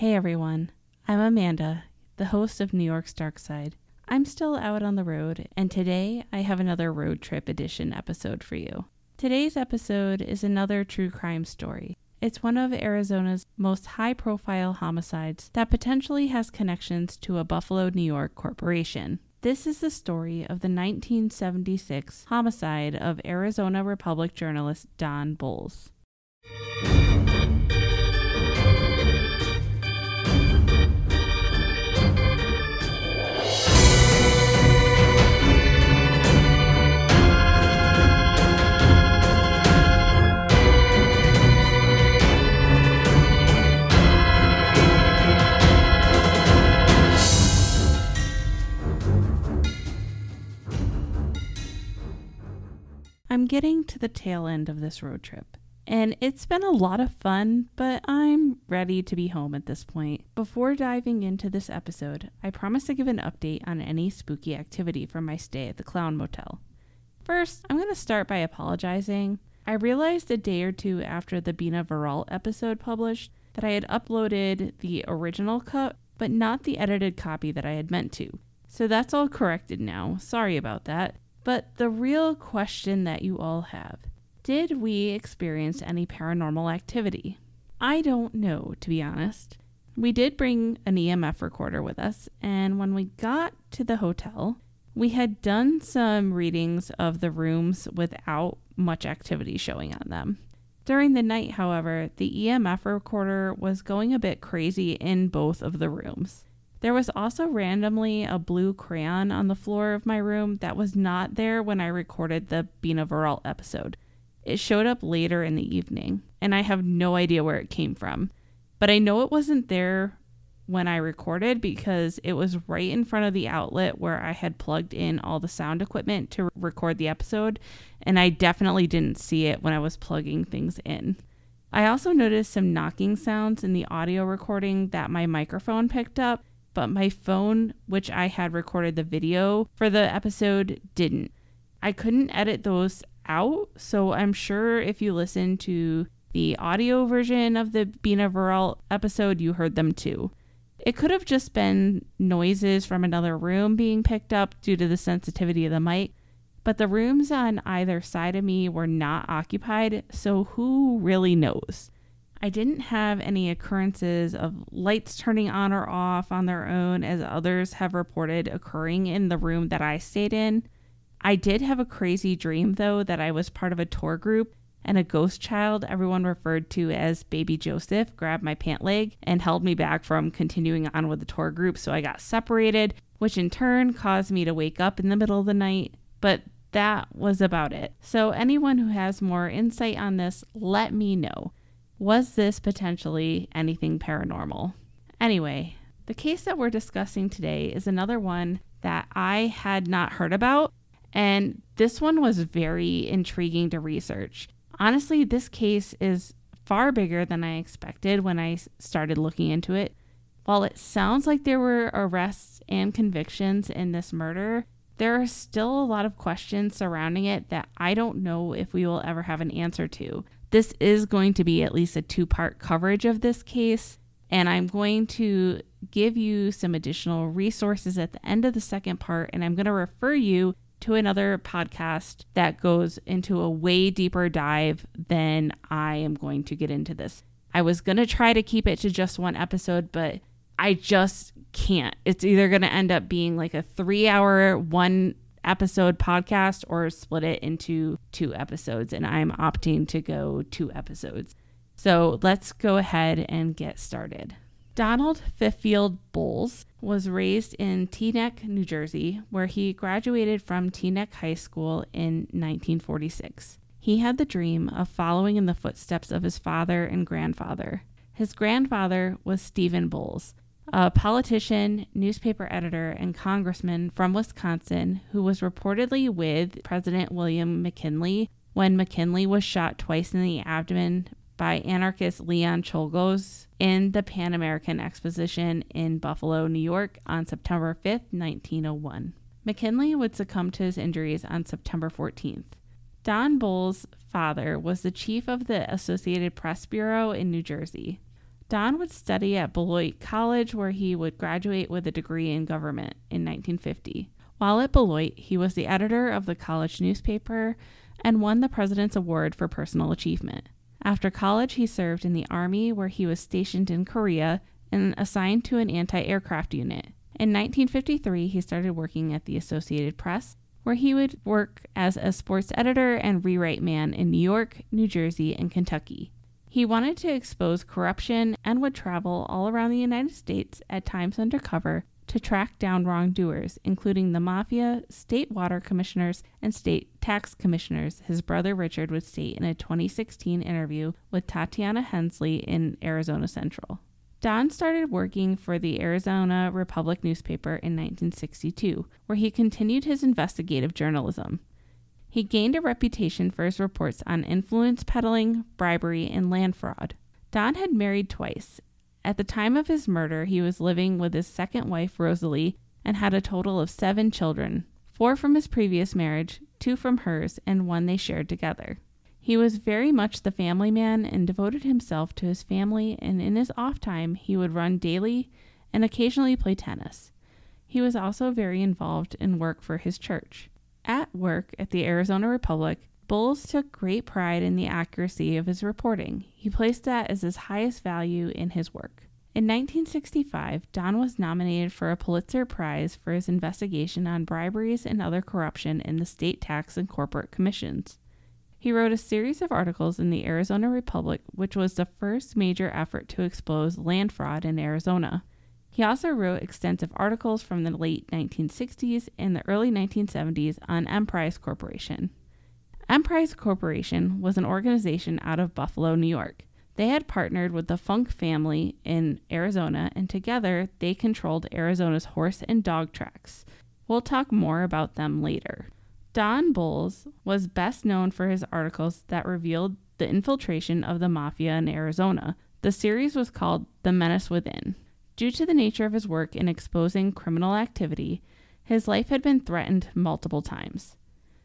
Hey everyone, I'm Amanda, the host of New York's Dark Side. I'm still out on the road, and today I have another road trip edition episode for you. Today's episode is another true crime story. It's one of Arizona's most high profile homicides that potentially has connections to a Buffalo, New York corporation. This is the story of the 1976 homicide of Arizona Republic journalist Don Bolles. I'm getting to the tail end of this road trip. And it's been a lot of fun, but I'm ready to be home at this point. Before diving into this episode, I promise to give an update on any spooky activity from my stay at the Clown Motel. First, I'm going to start by apologizing. I realized a day or two after the Bina Verrall episode published that I had uploaded the original cut, but not the edited copy that I had meant to. So that's all corrected now. Sorry about that. But the real question that you all have did we experience any paranormal activity? I don't know, to be honest. We did bring an EMF recorder with us, and when we got to the hotel, we had done some readings of the rooms without much activity showing on them. During the night, however, the EMF recorder was going a bit crazy in both of the rooms. There was also randomly a blue crayon on the floor of my room that was not there when I recorded the Bina Verrall episode. It showed up later in the evening, and I have no idea where it came from. But I know it wasn't there when I recorded because it was right in front of the outlet where I had plugged in all the sound equipment to record the episode, and I definitely didn't see it when I was plugging things in. I also noticed some knocking sounds in the audio recording that my microphone picked up, but my phone, which I had recorded the video for the episode, didn't. I couldn't edit those out, so I'm sure if you listen to the audio version of the Bina Verrall episode, you heard them too. It could have just been noises from another room being picked up due to the sensitivity of the mic, but the rooms on either side of me were not occupied, so who really knows? I didn't have any occurrences of lights turning on or off on their own, as others have reported occurring in the room that I stayed in. I did have a crazy dream, though, that I was part of a tour group and a ghost child, everyone referred to as Baby Joseph, grabbed my pant leg and held me back from continuing on with the tour group. So I got separated, which in turn caused me to wake up in the middle of the night. But that was about it. So, anyone who has more insight on this, let me know. Was this potentially anything paranormal? Anyway, the case that we're discussing today is another one that I had not heard about, and this one was very intriguing to research. Honestly, this case is far bigger than I expected when I started looking into it. While it sounds like there were arrests and convictions in this murder, there are still a lot of questions surrounding it that I don't know if we will ever have an answer to. This is going to be at least a two part coverage of this case, and I'm going to give you some additional resources at the end of the second part, and I'm going to refer you to another podcast that goes into a way deeper dive than I am going to get into this. I was going to try to keep it to just one episode, but I just can't. It's either going to end up being like a three hour, one episode podcast or split it into two episodes. And I'm opting to go two episodes. So let's go ahead and get started. Donald Fifield Bolles was raised in Teaneck, New Jersey, where he graduated from Teaneck High School in 1946. He had the dream of following in the footsteps of his father and grandfather. His grandfather was Stephen Bolles, a politician, newspaper editor, and congressman from Wisconsin who was reportedly with President William McKinley when McKinley was shot twice in the abdomen by anarchist Leon Czolgosz in the Pan American Exposition in Buffalo, New York on September 5, 1901. McKinley would succumb to his injuries on September 14th. Don Bolles' father was the chief of the Associated Press Bureau in New Jersey. Don would study at Beloit College, where he would graduate with a degree in government in 1950. While at Beloit, he was the editor of the college newspaper and won the President's Award for Personal Achievement. After college, he served in the Army, where he was stationed in Korea and assigned to an anti aircraft unit. In 1953, he started working at the Associated Press, where he would work as a sports editor and rewrite man in New York, New Jersey, and Kentucky. He wanted to expose corruption and would travel all around the United States, at times undercover, to track down wrongdoers, including the mafia, state water commissioners, and state tax commissioners, his brother Richard would state in a 2016 interview with Tatiana Hensley in Arizona Central. Don started working for the Arizona Republic newspaper in 1962, where he continued his investigative journalism. He gained a reputation for his reports on influence peddling, bribery, and land fraud. Don had married twice. At the time of his murder, he was living with his second wife, Rosalie, and had a total of seven children four from his previous marriage, two from hers, and one they shared together. He was very much the family man and devoted himself to his family, and in his off time, he would run daily and occasionally play tennis. He was also very involved in work for his church. At work at the Arizona Republic, Bolles took great pride in the accuracy of his reporting. He placed that as his highest value in his work. In 1965, Don was nominated for a Pulitzer Prize for his investigation on briberies and other corruption in the state tax and corporate commissions. He wrote a series of articles in the Arizona Republic, which was the first major effort to expose land fraud in Arizona. He also wrote extensive articles from the late 1960s and the early 1970s on Emprise Corporation. Emprise Corporation was an organization out of Buffalo, New York. They had partnered with the Funk family in Arizona, and together they controlled Arizona's horse and dog tracks. We'll talk more about them later. Don Bolles was best known for his articles that revealed the infiltration of the mafia in Arizona. The series was called The Menace Within. Due to the nature of his work in exposing criminal activity, his life had been threatened multiple times.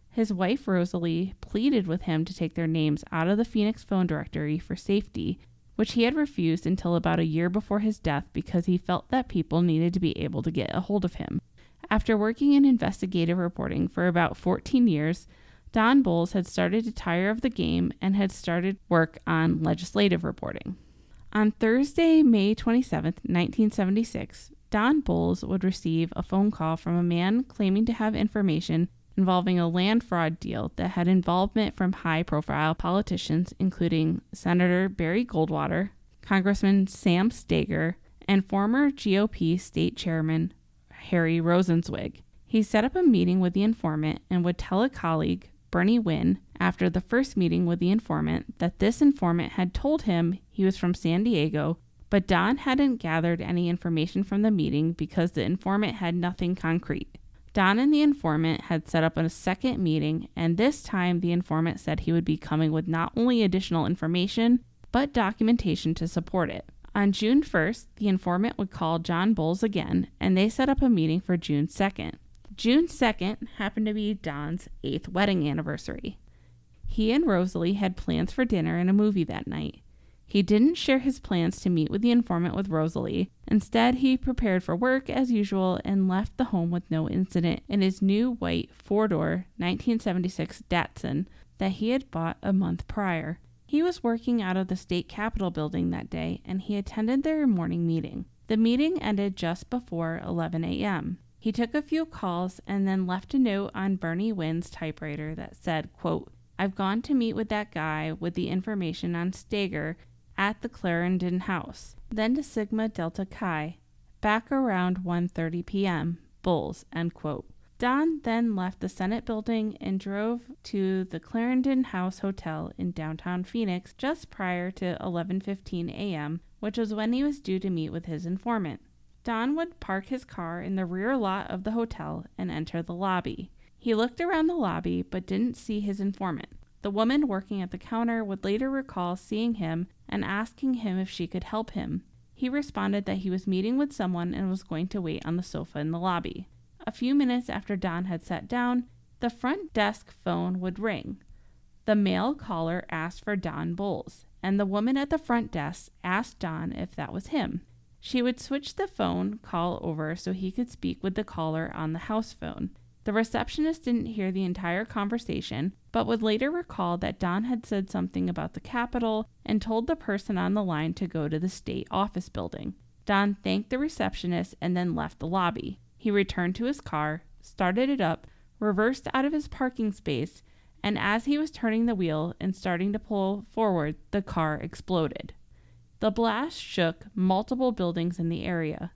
His wife, Rosalie, pleaded with him to take their names out of the Phoenix phone directory for safety, which he had refused until about a year before his death because he felt that people needed to be able to get a hold of him. After working in investigative reporting for about 14 years, Don Bolles had started to tire of the game and had started work on legislative reporting. On Thursday, May 27, 1976, Don Bolles would receive a phone call from a man claiming to have information involving a land fraud deal that had involvement from high profile politicians, including Senator Barry Goldwater, Congressman Sam Steiger, and former GOP state chairman Harry Rosenzweig. He set up a meeting with the informant and would tell a colleague, Bernie Wynn, after the first meeting with the informant that this informant had told him he was from San Diego, but Don hadn't gathered any information from the meeting because the informant had nothing concrete. Don and the informant had set up a second meeting, and this time the informant said he would be coming with not only additional information, but documentation to support it. On June 1st, the informant would call John Bolles again, and they set up a meeting for June 2nd. June 2nd happened to be Don's eighth wedding anniversary. He and Rosalie had plans for dinner and a movie that night. He didn't share his plans to meet with the informant with Rosalie. Instead, he prepared for work as usual and left the home with no incident in his new white four door 1976 Datsun that he had bought a month prior. He was working out of the state capitol building that day and he attended their morning meeting. The meeting ended just before 11 a.m. He took a few calls and then left a note on Bernie Wynn's typewriter that said, quote, I've gone to meet with that guy with the information on Steiger at the Clarendon House. Then to Sigma Delta Chi, back around 1:30 p.m. Bolles, end quote. Don then left the Senate building and drove to the Clarendon House Hotel in downtown Phoenix just prior to 11:15 a.m., which was when he was due to meet with his informant. Don would park his car in the rear lot of the hotel and enter the lobby. He looked around the lobby but didn't see his informant. The woman working at the counter would later recall seeing him and asking him if she could help him. He responded that he was meeting with someone and was going to wait on the sofa in the lobby. A few minutes after Don had sat down, the front desk phone would ring. The male caller asked for Don Bolles. and the woman at the front desk asked Don if that was him. She would switch the phone call over so he could speak with the caller on the house phone. The receptionist didn't hear the entire conversation, but would later recall that Don had said something about the Capitol and told the person on the line to go to the state office building. Don thanked the receptionist and then left the lobby. He returned to his car, started it up, reversed out of his parking space, and as he was turning the wheel and starting to pull forward, the car exploded. The blast shook multiple buildings in the area.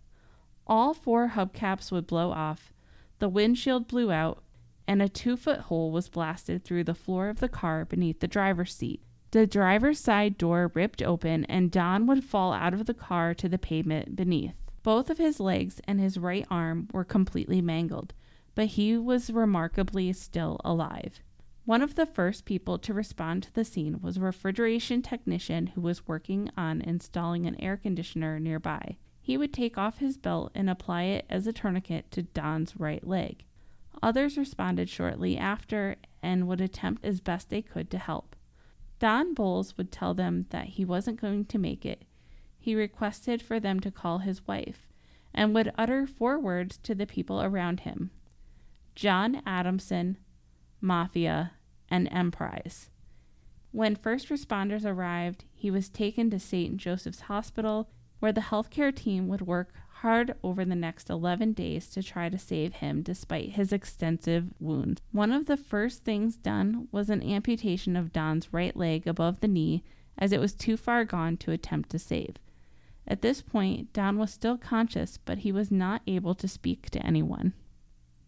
All four hubcaps would blow off, the windshield blew out, and a two foot hole was blasted through the floor of the car beneath the driver's seat. The driver's side door ripped open, and Don would fall out of the car to the pavement beneath. Both of his legs and his right arm were completely mangled, but he was remarkably still alive. One of the first people to respond to the scene was a refrigeration technician who was working on installing an air conditioner nearby. He would take off his belt and apply it as a tourniquet to Don's right leg. Others responded shortly after and would attempt as best they could to help. Don Bolles would tell them that he wasn't going to make it. He requested for them to call his wife and would utter four words to the people around him John Adamson, Mafia, and Emprise. When first responders arrived, he was taken to St. Joseph's Hospital, where the healthcare team would work hard over the next 11 days to try to save him despite his extensive wounds. One of the first things done was an amputation of Don's right leg above the knee as it was too far gone to attempt to save. At this point, Don was still conscious, but he was not able to speak to anyone.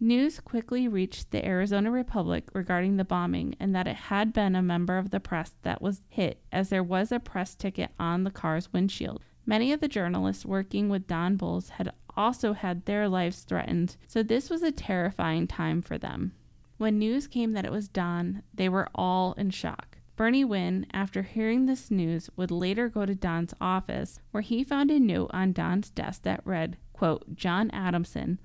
News quickly reached the Arizona Republic regarding the bombing and that it had been a member of the press that was hit, as there was a press ticket on the car's windshield. Many of the journalists working with Don Bolles had also had their lives threatened, so this was a terrifying time for them. When news came that it was Don, they were all in shock. Bernie Wynn, after hearing this news, would later go to Don's office, where he found a note on Don's desk that read, quote, John Adamson,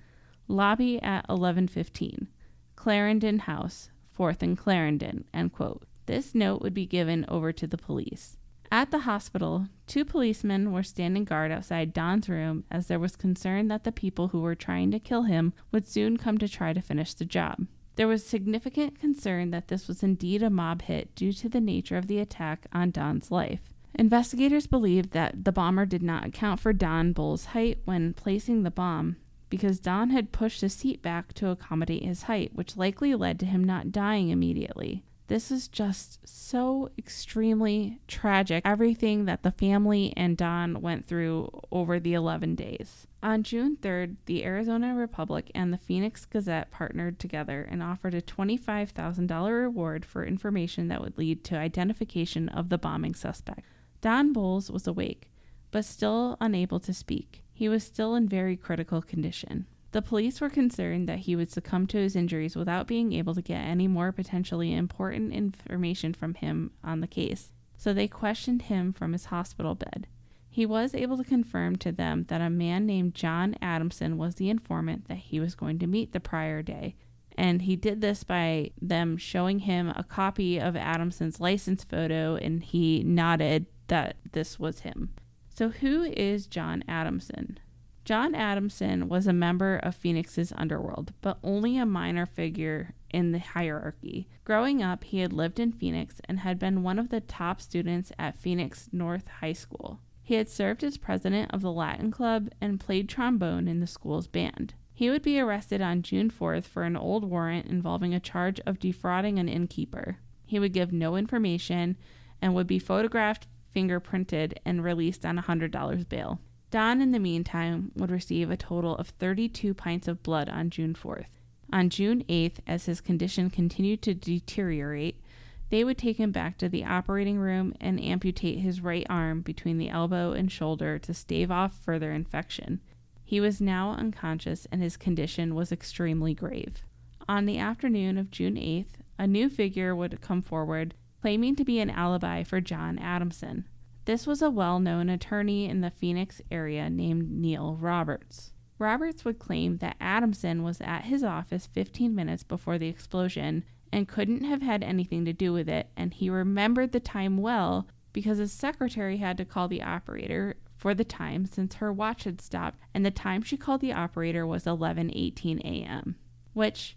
Lobby at 1115. Clarendon House, 4th and Clarendon, end quote. This note would be given over to the police. At the hospital, two policemen were standing guard outside Don's room as there was concern that the people who were trying to kill him would soon come to try to finish the job. There was significant concern that this was indeed a mob hit due to the nature of the attack on Don's life. Investigators believed that the bomber did not account for Don Bolles' height when placing the bomb, because Don had pushed the seat back to accommodate his height, which likely led to him not dying immediately. This is just so extremely tragic, everything that the family and Don went through over the 11 days. On June 3rd, the Arizona Republic and the Phoenix Gazette partnered together and offered a $25,000 reward for information that would lead to identification of the bombing suspect. Don Bolles was awake, but still unable to speak. He was still in very critical condition. The police were concerned that he would succumb to his injuries without being able to get any more potentially important information from him on the case, so they questioned him from his hospital bed. He was able to confirm to them that a man named John Adamson was the informant that he was going to meet the prior day, and he did this by them showing him a copy of Adamson's license photo, and he nodded that this was him. So, who is John Adamson? John Adamson was a member of Phoenix's underworld, but only a minor figure in the hierarchy. Growing up, he had lived in Phoenix and had been one of the top students at Phoenix North High School. He had served as president of the Latin Club and played trombone in the school's band. He would be arrested on June 4th for an old warrant involving a charge of defrauding an innkeeper. He would give no information and would be photographed fingerprinted and released on a $100 bail. Don, in the meantime, would receive a total of 32 pints of blood on June 4th. On June 8th, as his condition continued to deteriorate, they would take him back to the operating room and amputate his right arm between the elbow and shoulder to stave off further infection. He was now unconscious and his condition was extremely grave. On the afternoon of June 8th, a new figure would come forward claiming to be an alibi for John Adamson. This was a well known attorney in the Phoenix area named Neil Roberts. Roberts would claim that Adamson was at his office 15 minutes before the explosion and couldn't have had anything to do with it, and he remembered the time well because his secretary had to call the operator for the time since her watch had stopped and the time she called the operator was 11:18 a.m. which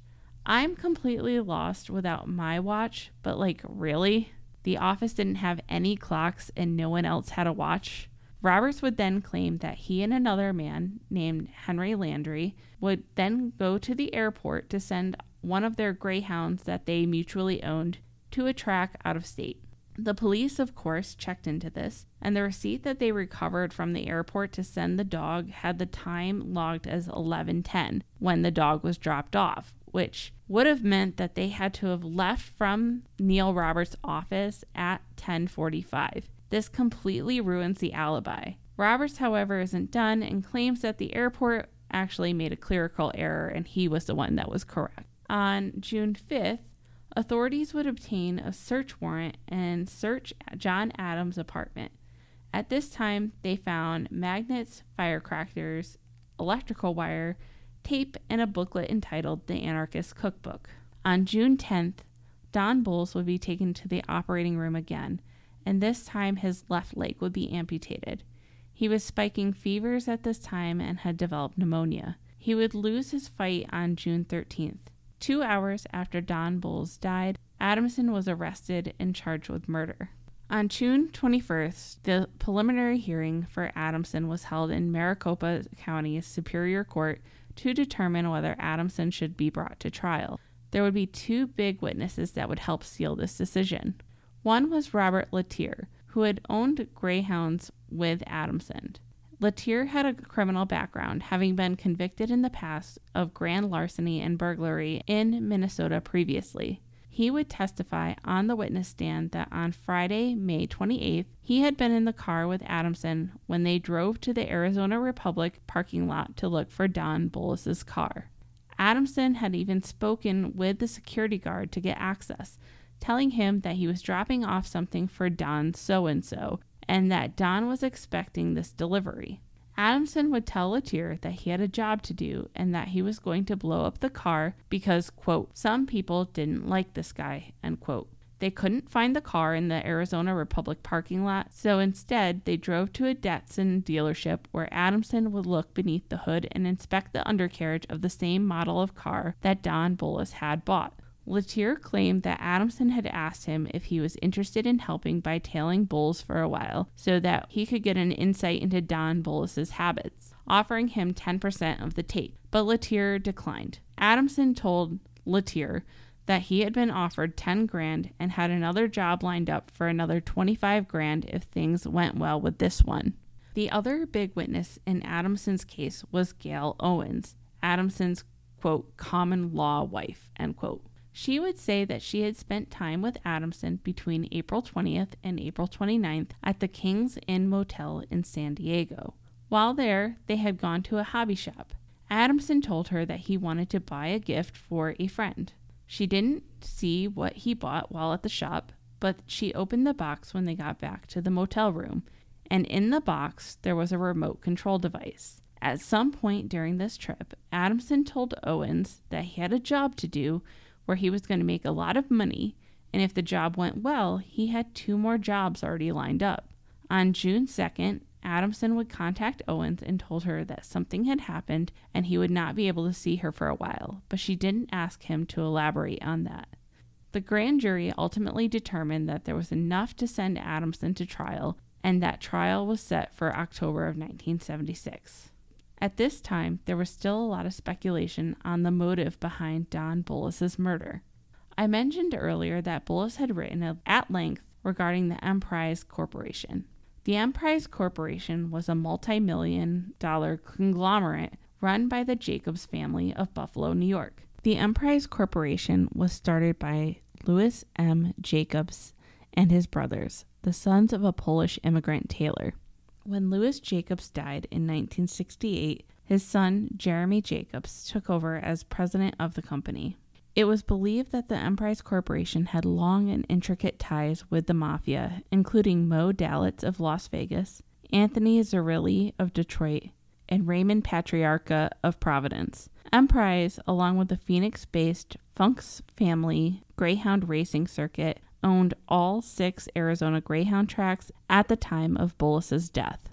I'm completely lost without my watch, but like really? The office didn't have any clocks and no one else had a watch. Roberts would then claim that he and another man named Henry Landry would then go to the airport to send one of their greyhounds that they mutually owned to a track out of state. The police, of course, checked into this, and the receipt that they recovered from the airport to send the dog had the time logged as 11:10 when the dog was dropped off, which would have meant that they had to have left from Neil Roberts' office at 10:45. This completely ruins the alibi. Roberts, however, isn't done and claims that the airport actually made a clerical error and he was the one that was correct. On June 5th, authorities would obtain a search warrant and search John Adams' apartment. At this time, they found magnets, firecrackers, electrical wire, tape, and a booklet entitled The Anarchist Cookbook. On June 10th, Don Bolles would be taken to the operating room again, and this time his left leg would be amputated. He was spiking fevers at this time and had developed pneumonia. He would lose his fight on June 13th. Two hours after Don Bolles died, Adamson was arrested and charged with murder. On June 21st, the preliminary hearing for Adamson was held in Maricopa County Superior Court to determine whether Adamson should be brought to trial. There would be two big witnesses that would help seal this decision. One was Robert Latier, who had owned greyhounds with Adamson. Latier had a criminal background, having been convicted in the past of grand larceny and burglary in Minnesota previously. He would testify on the witness stand that on Friday, May 28th, he had been in the car with Adamson when they drove to the Arizona Republic parking lot to look for Don Bolles's car. Adamson had even spoken with the security guard to get access, telling him that he was dropping off something for Don so and so, and that Don was expecting this delivery. Adamson would tell Latier that he had a job to do and that he was going to blow up the car because, quote, some people didn't like this guy, end quote. They couldn't find the car in the Arizona Republic parking lot, so instead they drove to a Datsun dealership where Adamson would look beneath the hood and inspect the undercarriage of the same model of car that Don Bolles had bought. Latier claimed that Adamson had asked him if he was interested in helping by tailing Bolles for a while so that he could get an insight into Don Bolles's habits, offering him 10% of the tape, but Latier declined. Adamson told Latier that he had been offered 10 grand and had another job lined up for another 25 grand if things went well with this one. The other big witness in Adamson's case was Gail Owens, Adamson's quote common law wife, end quote. She would say that she had spent time with Adamson between April 20th and April 29th at the King's Inn Motel in San Diego. While there, they had gone to a hobby shop. Adamson told her that he wanted to buy a gift for a friend. She didn't see what he bought while at the shop, but she opened the box when they got back to the motel room, and in the box there was a remote control device. At some point during this trip, Adamson told Owens that he had a job to do where he was going to make a lot of money, and if the job went well, he had two more jobs already lined up. On June 2nd, Adamson would contact Owens and told her that something had happened and he would not be able to see her for a while, but she didn't ask him to elaborate on that. The grand jury ultimately determined that there was enough to send Adamson to trial, and that trial was set for October of 1976. At this time, there was still a lot of speculation on the motive behind Don Bolles's murder. I mentioned earlier that Bolles had written at length regarding the Emprise Corporation. The Emprise Corporation was a multi million dollar conglomerate run by the Jacobs family of Buffalo, New York. The Emprise Corporation was started by Louis M. Jacobs and his brothers, the sons of a Polish immigrant tailor. When Louis Jacobs died in 1968, his son, Jeremy Jacobs, took over as president of the company. It was believed that the Emprise Corporation had long and intricate ties with the mafia, including Moe Dalitz of Las Vegas, Anthony Zerilli of Detroit, and Raymond Patriarca of Providence. Emprise, along with the Phoenix based Funks family Greyhound Racing Circuit, owned all six Arizona Greyhound tracks at the time of Bolles's death.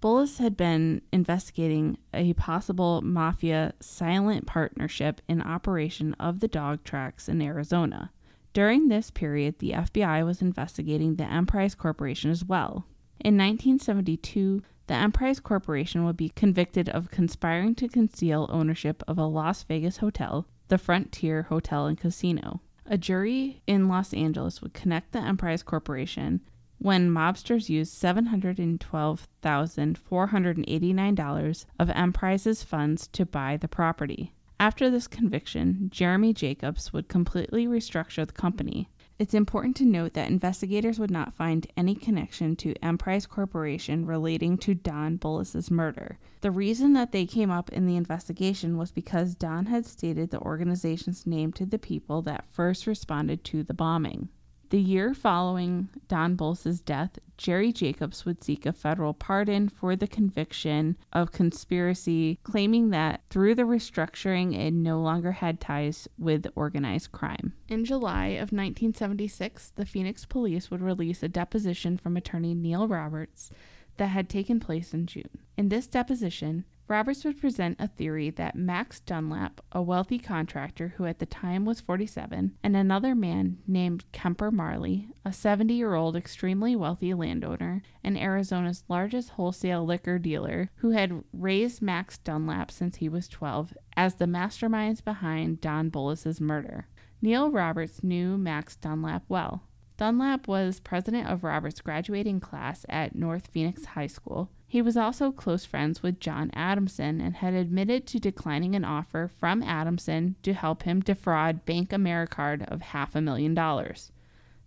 Bolles had been investigating a possible mafia silent partnership in operation of the dog tracks in Arizona. During this period, the FBI was investigating the Emprise Corporation as well. In 1972, the Emprise Corporation would be convicted of conspiring to conceal ownership of a Las Vegas hotel, the Frontier Hotel and Casino. A jury in Los Angeles would connect the Emprise Corporation when mobsters used $712,489 of Emprise's funds to buy the property. After this conviction, Jeremy Jacobs would completely restructure the company. It's important to note that investigators would not find any connection to Emprise Corporation relating to Don Bolles's murder. The reason that they came up in the investigation was because Don had stated the organization's name to the people that first responded to the bombing. The year following Don Bolles's death, Jerry Jacobs would seek a federal pardon for the conviction of conspiracy, claiming that through the restructuring, it no longer had ties with organized crime. In July of 1976, the Phoenix police would release a deposition from attorney Neil Roberts that had taken place in June. In this deposition, Roberts would present a theory that Max Dunlap, a wealthy contractor who at the time was 47, and another man named Kemper Marley, a 70 year old extremely wealthy landowner and Arizona's largest wholesale liquor dealer, who had raised Max Dunlap since he was 12, as the masterminds behind Don Bolles's murder. Neil Roberts knew Max Dunlap well. Dunlap was president of Roberts' graduating class at North Phoenix High School he was also close friends with John Adamson and had admitted to declining an offer from Adamson to help him defraud Bank Americard of half a million dollars.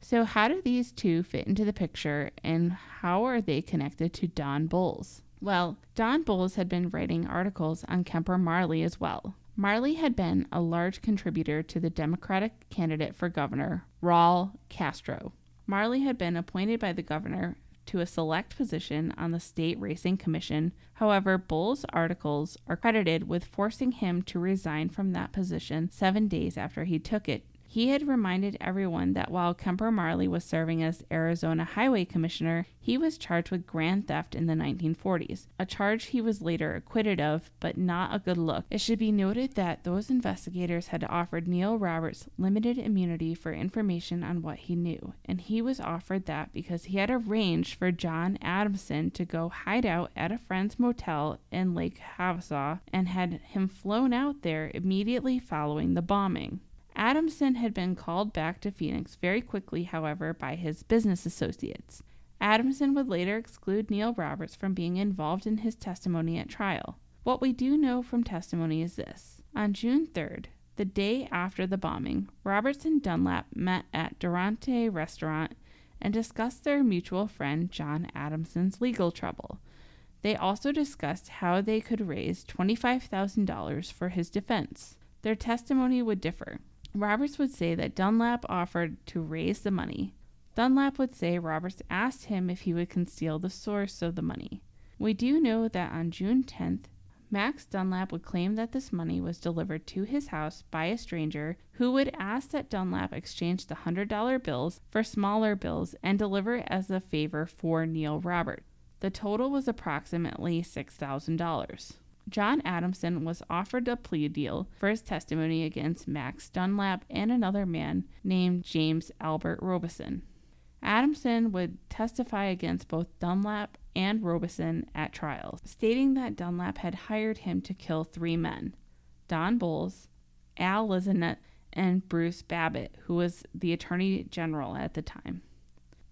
So, how do these two fit into the picture and how are they connected to Don Bolles? Well, Don Bolles had been writing articles on Kemper Marley as well. Marley had been a large contributor to the Democratic candidate for governor, Raul Castro. Marley had been appointed by the governor to a select position on the State Racing Commission. However, Bolles' articles are credited with forcing him to resign from that position seven days after he took it he had reminded everyone that while Kemper Marley was serving as Arizona Highway Commissioner, he was charged with grand theft in the 1940s, a charge he was later acquitted of, but not a good look. It should be noted that those investigators had offered Neil Roberts limited immunity for information on what he knew, and he was offered that because he had arranged for John Adamson to go hide out at a friend's motel in Lake Havasu and had him flown out there immediately following the bombing. Adamson had been called back to Phoenix very quickly, however, by his business associates. Adamson would later exclude Neil Roberts from being involved in his testimony at trial. What we do know from testimony is this. On June 3rd, the day after the bombing, Roberts and Dunlap met at Durante Restaurant and discussed their mutual friend John Adamson's legal trouble. They also discussed how they could raise $25,000 for his defense. Their testimony would differ. Roberts would say that Dunlap offered to raise the money. Dunlap would say Roberts asked him if he would conceal the source of the money. We do know that on June 10th, Max Dunlap would claim that this money was delivered to his house by a stranger who would ask that Dunlap exchange the $100 bills for smaller bills and deliver it as a favor for Neil Roberts. The total was approximately $6,000. John Adamson was offered a plea deal for his testimony against Max Dunlap and another man named James Albert Robison. Adamson would testify against both Dunlap and Robison at trials, stating that Dunlap had hired him to kill three men Don Bolles, Al Lizanetz, and Bruce Babbitt, who was the Attorney General at the time.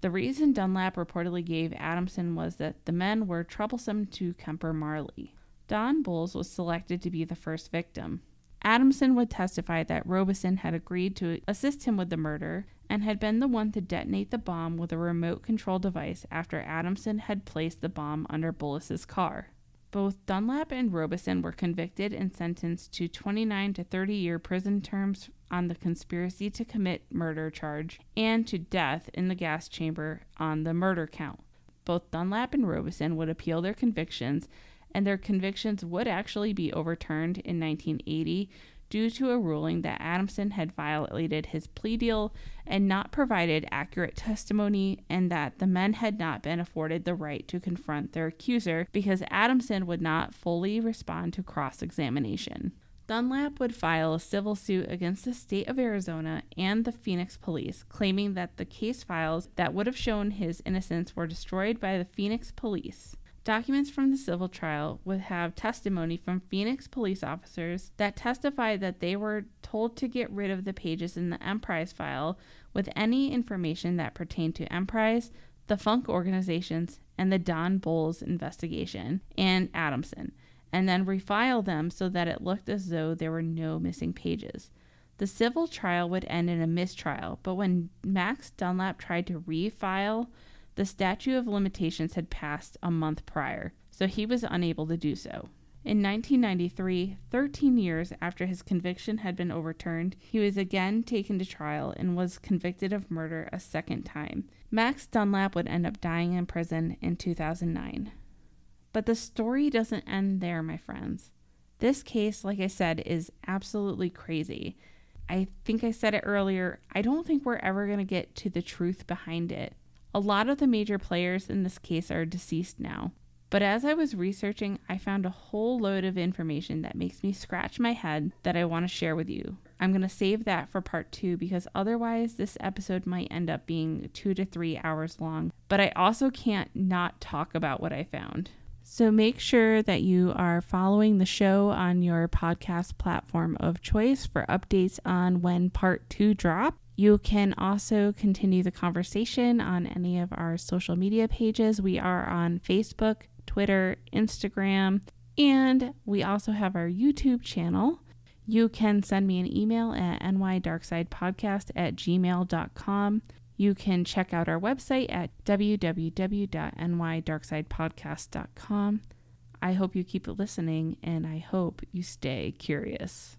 The reason Dunlap reportedly gave Adamson was that the men were troublesome to Kemper Marley. Don Bolles was selected to be the first victim. Adamson would testify that Robison had agreed to assist him with the murder and had been the one to detonate the bomb with a remote control device after Adamson had placed the bomb under Bolles's car. Both Dunlap and Robison were convicted and sentenced to 29 to 30 year prison terms on the conspiracy to commit murder charge and to death in the gas chamber on the murder count. Both Dunlap and Robison would appeal their convictions and their convictions would actually be overturned in 1980 due to a ruling that Adamson had violated his plea deal and not provided accurate testimony, and that the men had not been afforded the right to confront their accuser because Adamson would not fully respond to cross examination. Dunlap would file a civil suit against the state of Arizona and the Phoenix police, claiming that the case files that would have shown his innocence were destroyed by the Phoenix police. Documents from the civil trial would have testimony from Phoenix police officers that testified that they were told to get rid of the pages in the Emprise file with any information that pertained to Emprise, the Funk organizations, and the Don Bolles investigation, and Adamson and then refile them so that it looked as though there were no missing pages. The civil trial would end in a mistrial, but when Max Dunlap tried to refile, the statute of limitations had passed a month prior, so he was unable to do so. In 1993, 13 years after his conviction had been overturned, he was again taken to trial and was convicted of murder a second time. Max Dunlap would end up dying in prison in 2009. But the story doesn't end there, my friends. This case, like I said, is absolutely crazy. I think I said it earlier. I don't think we're ever going to get to the truth behind it. A lot of the major players in this case are deceased now. But as I was researching, I found a whole load of information that makes me scratch my head that I want to share with you. I'm going to save that for part two because otherwise, this episode might end up being two to three hours long. But I also can't not talk about what I found. So make sure that you are following the show on your podcast platform of choice for updates on when part two drop. You can also continue the conversation on any of our social media pages. We are on Facebook, Twitter, Instagram, and we also have our YouTube channel. You can send me an email at nydarksidepodcast at gmail.com. You can check out our website at www.nydarksidepodcast.com. I hope you keep listening and I hope you stay curious.